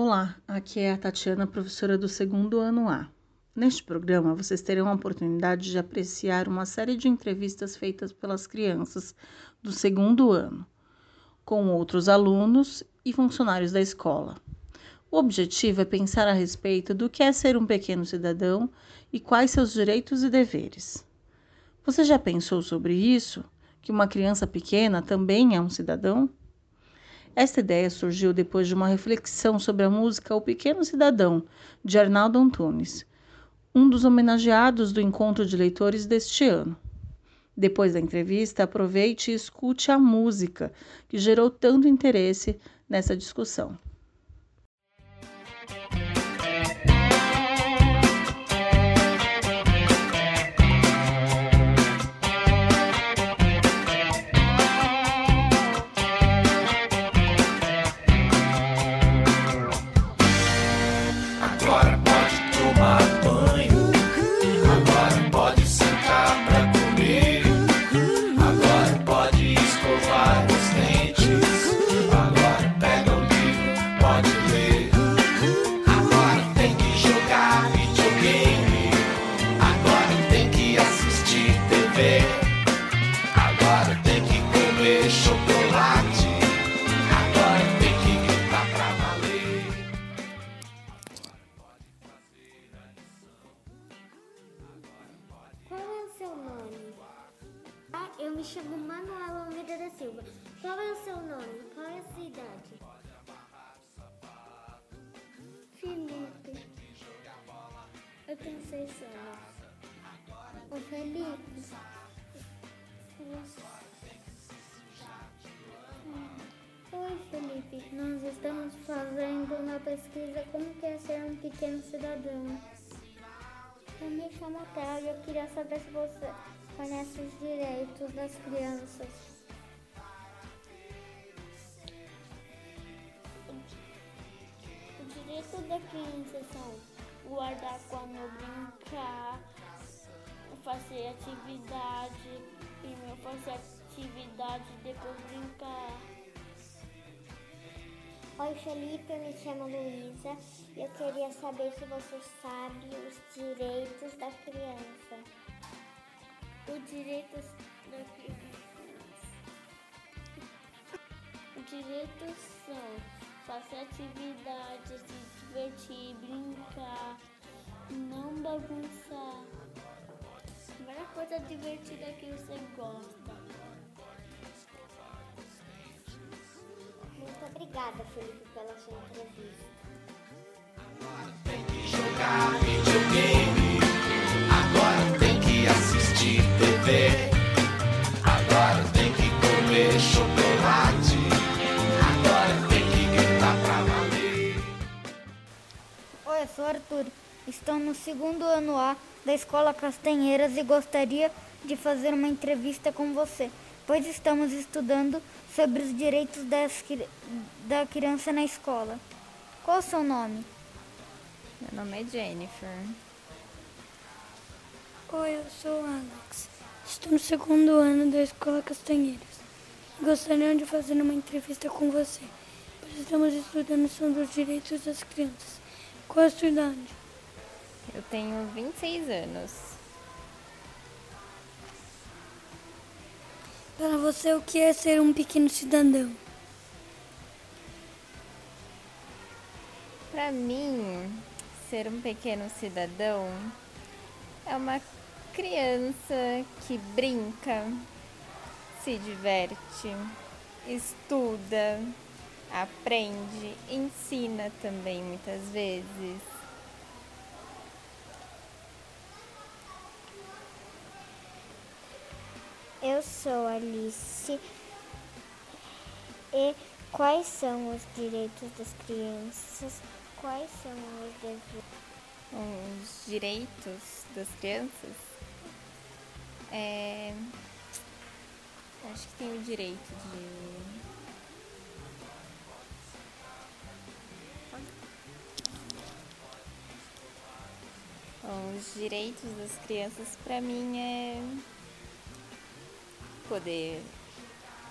Olá, aqui é a Tatiana, professora do segundo ano A. Neste programa, vocês terão a oportunidade de apreciar uma série de entrevistas feitas pelas crianças do segundo ano, com outros alunos e funcionários da escola. O objetivo é pensar a respeito do que é ser um pequeno cidadão e quais seus direitos e deveres. Você já pensou sobre isso? Que uma criança pequena também é um cidadão? Esta ideia surgiu depois de uma reflexão sobre a música O Pequeno Cidadão, de Arnaldo Antunes, um dos homenageados do encontro de leitores deste ano. Depois da entrevista, aproveite e escute a música que gerou tanto interesse nessa discussão. Me chamo Manuela Almeida da Silva. Qual é o seu nome? Qual é a sua idade? Felipe. Eu tenho seis anos. O Felipe. Oi, Felipe. Nós estamos fazendo uma pesquisa como que é ser um pequeno cidadão. Eu me chamo Théo e eu queria saber se você conhece os direitos das crianças. O direito da criança são guardar quando brincar, fazer atividade, primeiro fazer atividade, depois brincar. Oi Felipe, eu me chamo Luísa e eu queria saber se você sabe os direitos da criança. Os direitos da criança. Os direitos são fazer atividade, se divertir, brincar, não bagunçar. Várias coisa divertida que você gosta. Muito obrigada, Felipe, pela sua entrevista. Tem que jogar Arthur. Estou no segundo ano A da Escola Castanheiras e gostaria de fazer uma entrevista com você, pois estamos estudando sobre os direitos das, da criança na escola. Qual o seu nome? Meu nome é Jennifer. Oi, eu sou o Alex. Estou no segundo ano da Escola Castanheiras. Gostaria de fazer uma entrevista com você, pois estamos estudando sobre os direitos das crianças. Qual a sua idade? Eu tenho 26 anos. Para você, o que é ser um pequeno cidadão? Para mim, ser um pequeno cidadão é uma criança que brinca, se diverte, estuda, aprende, ensina também muitas vezes. Eu sou Alice. E quais são os direitos das crianças? Quais são os deveres? Os direitos das crianças é. Acho que tem o direito de os direitos das crianças para mim é poder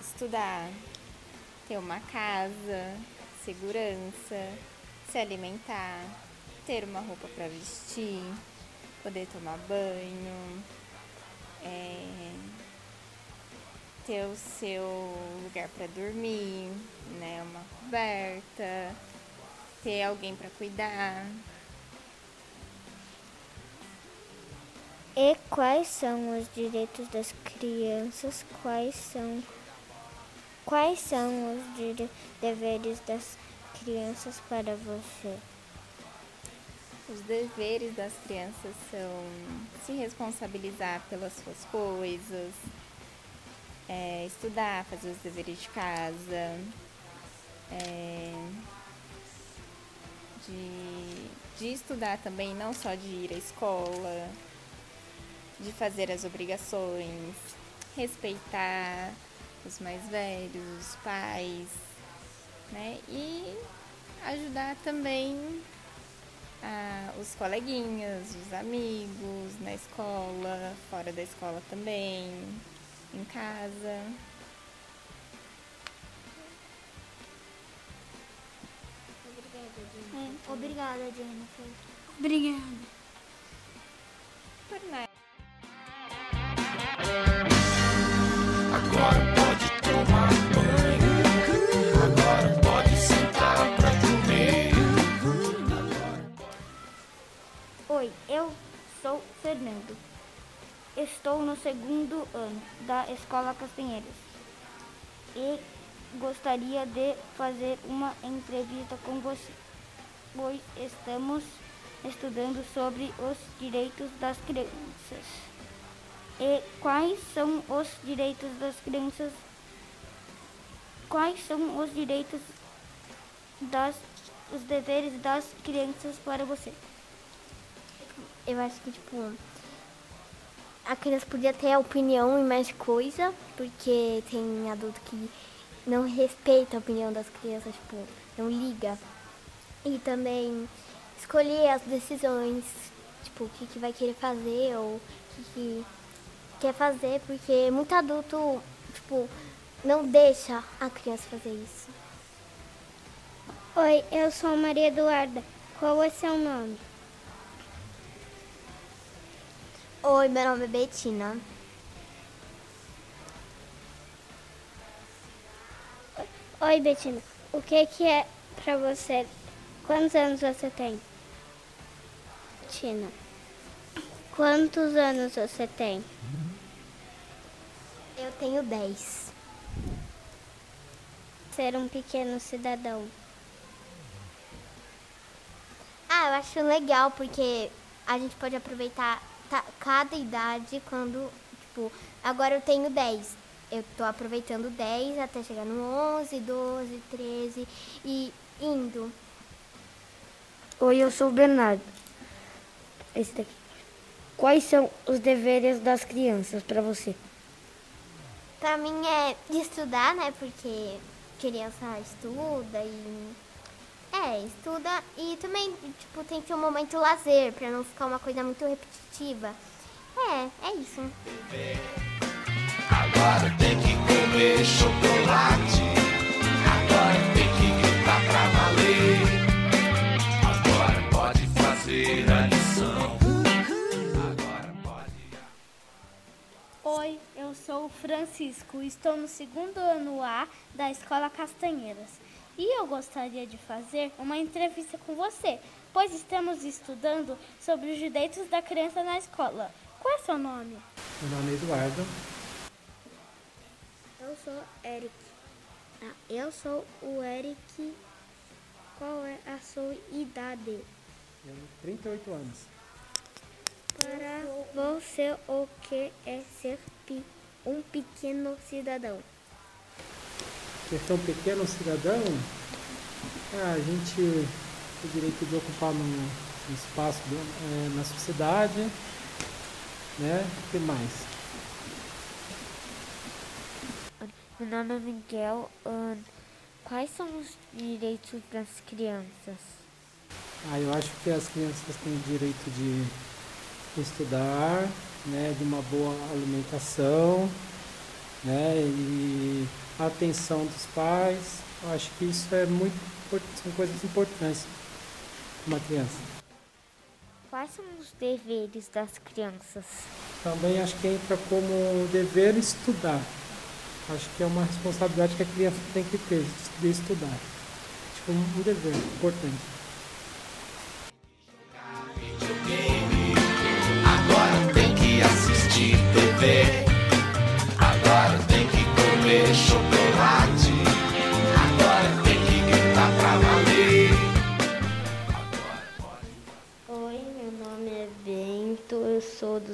estudar, ter uma casa, segurança, se alimentar, ter uma roupa para vestir, poder tomar banho, é, ter o seu lugar para dormir, né, uma coberta, ter alguém para cuidar. E quais são os direitos das crianças? Quais são quais são os dire- deveres das crianças para você? Os deveres das crianças são se responsabilizar pelas suas coisas, é, estudar, fazer os deveres de casa, é, de, de estudar também, não só de ir à escola, de fazer as obrigações, respeitar os mais velhos, os pais, né? E ajudar também ah, os coleguinhas, os amigos, na escola, fora da escola também, em casa. É, obrigada, Jennifer. Obrigada. Por nada. Estou no segundo ano da Escola Castanheiras e gostaria de fazer uma entrevista com você, pois estamos estudando sobre os direitos das crianças. E quais são os direitos das crianças? Quais são os direitos das os deveres das crianças para você? Eu acho que, tipo, a criança podia ter opinião e mais coisa, porque tem adulto que não respeita a opinião das crianças, tipo, não liga. E também escolher as decisões, tipo, o que, que vai querer fazer ou o que, que quer fazer, porque muito adulto, tipo, não deixa a criança fazer isso. Oi, eu sou Maria Eduarda. Qual é seu nome? Oi, meu nome é Betina. Oi, Betina. O que que é pra você? Quantos anos você tem? Tina. Quantos anos você tem? Eu tenho 10. Ser um pequeno cidadão. Ah, eu acho legal porque a gente pode aproveitar ta- cada idade quando, tipo, agora eu tenho 10. Eu tô aproveitando 10 até chegar no 11, 12, 13 e indo. Oi, eu sou o Bernardo. Esse daqui. Quais são os deveres das crianças para você? Pra mim é estudar, né? Porque criança estuda e. É, estuda e também, tipo, tem que ter um momento lazer pra não ficar uma coisa muito repetitiva. É, é isso. Agora tem que comer chocolate. Agora tem que gritar pra valer. Agora pode fazer a lição. Agora pode. Oi, eu sou o Francisco. Estou no segundo ano A da Escola Castanheiras. E eu gostaria de fazer uma entrevista com você, pois estamos estudando sobre os direitos da criança na escola. Qual é seu nome? Meu nome é Eduardo. Eu sou Eric. Ah, eu sou o Eric. Qual é a sua idade? Eu tenho 38 anos. Para você, o que é ser um pequeno cidadão? Questão pequeno cidadão, ah, a gente tem o direito de ocupar um, um espaço do- eh, na sociedade, né? O que mais? Meu nome é Miguel. Ahn, quais são os direitos das crianças? Ah, eu acho que as crianças têm o direito de estudar, né? De uma boa alimentação, né? E a atenção dos pais. Eu acho que isso é muito são coisas importantes uma criança. Quais são os deveres das crianças? Também acho que entra como dever estudar. Acho que é uma responsabilidade que a criança tem que ter, de estudar. Tipo, um dever importante.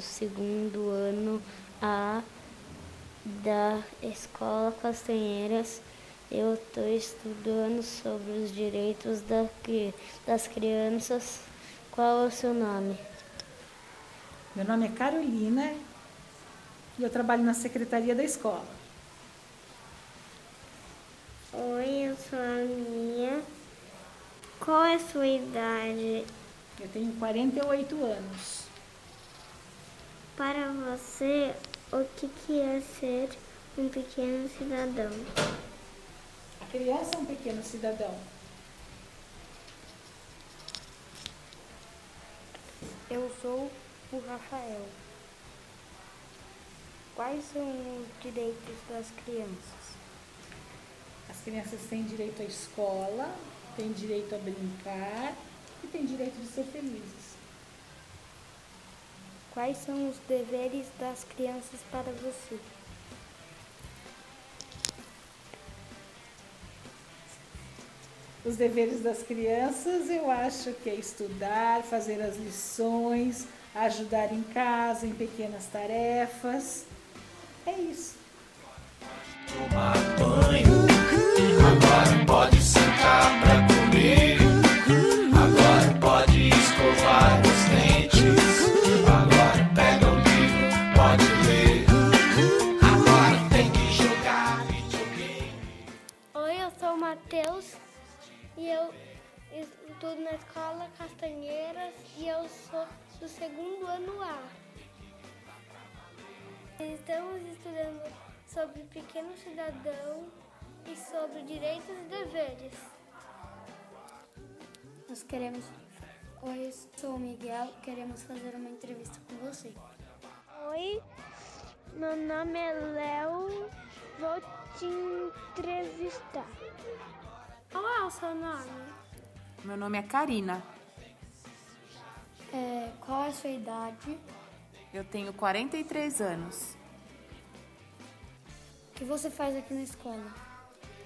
Segundo ano A da Escola Castanheiras. Eu estou estudando sobre os direitos da das crianças. Qual é o seu nome? Meu nome é Carolina e eu trabalho na secretaria da escola. Oi, eu sou a Mia. Qual é a sua idade? Eu tenho 48 anos. Para você, o que, que é ser um pequeno cidadão? A criança é um pequeno cidadão. Eu sou o Rafael. Quais são os direitos das crianças? As crianças têm direito à escola, têm direito a brincar e têm direito de ser felizes. Quais são os deveres das crianças para você? Os deveres das crianças, eu acho que é estudar, fazer as lições, ajudar em casa, em pequenas tarefas. É isso. Tomar banho. Agora pode sentar pra comer. Estudo na escola Castanheiras e eu sou do segundo ano A. Estamos estudando sobre pequeno cidadão e sobre direitos e deveres. Nós queremos. Oi, eu sou o Miguel. Queremos fazer uma entrevista com você. Oi, meu nome é Léo, vou te entrevistar. Qual é o seu nome? Meu nome é Karina. É, qual é a sua idade? Eu tenho 43 anos. O que você faz aqui na escola?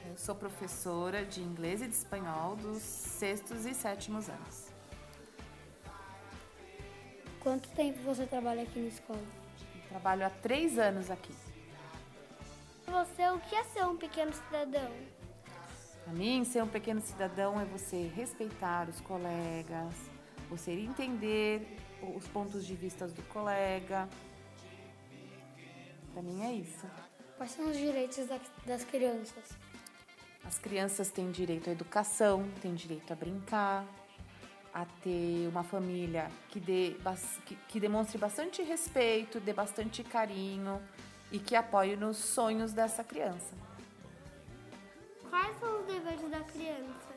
Eu sou professora de inglês e de espanhol dos sextos e sétimos anos. Quanto tempo você trabalha aqui na escola? Eu trabalho há três anos aqui. Você, o que é ser um pequeno cidadão? Para mim, ser um pequeno cidadão é você respeitar os colegas, você entender os pontos de vista do colega. Para mim é isso. Quais são os direitos da- das crianças? As crianças têm direito à educação, têm direito a brincar, a ter uma família que, dê, que demonstre bastante respeito, dê bastante carinho e que apoie nos sonhos dessa criança. Quais são os deveres da criança?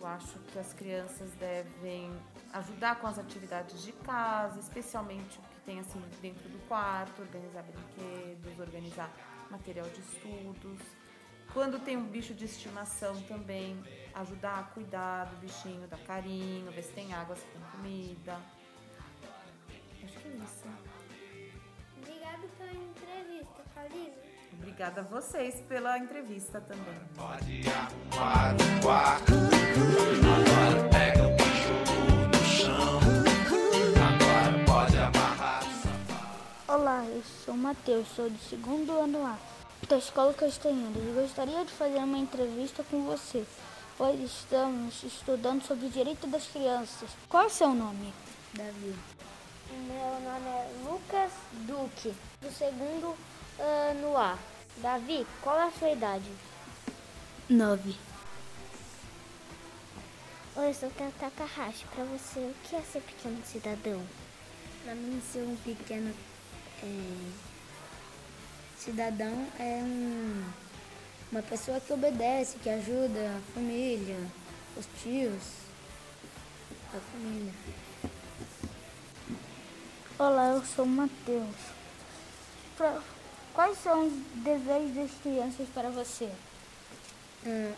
Eu acho que as crianças devem ajudar com as atividades de casa, especialmente o que tem assim dentro do quarto, organizar brinquedos, organizar material de estudos. Quando tem um bicho de estimação também, ajudar a cuidar do bichinho, dar carinho, ver se tem água, se tem comida. Acho que é isso. Obrigada pela entrevista, Karina. Obrigada a vocês pela entrevista também. Pode arrumar o quarto. Agora pega o jogo no chão. Agora pode amarrar o sapato. Olá, eu sou o Matheus, sou do segundo ano A da Escola Castanheiras e gostaria de fazer uma entrevista com você. Hoje estamos estudando sobre o direito das crianças. Qual é o seu nome? Davi. Meu nome é Lucas Duque, do segundo ano A. Davi, qual é a sua idade? Nove. Oi, eu sou Tata Carrache. Para você, o que é ser pequeno cidadão? Para mim, ser um pequeno é, cidadão é um, uma pessoa que obedece, que ajuda a família, os tios. a família. Olá, eu sou o Matheus. Pra- Quais são os deveres das crianças para você? Ah,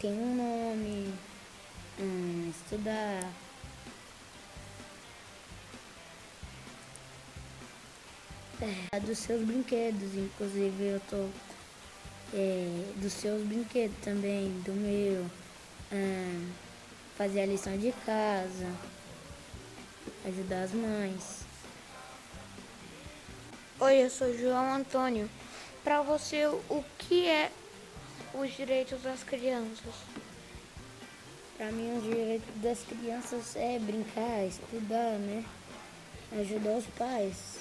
tem um nome, ah, estudar. É, dos seus brinquedos, inclusive eu tô é, dos seus brinquedos também, do meu, ah, fazer a lição de casa, ajudar as mães. Oi, eu sou João Antônio. Para você, o que é os direitos das crianças? Para mim, o direito das crianças é brincar, estudar, né? Ajudar os pais.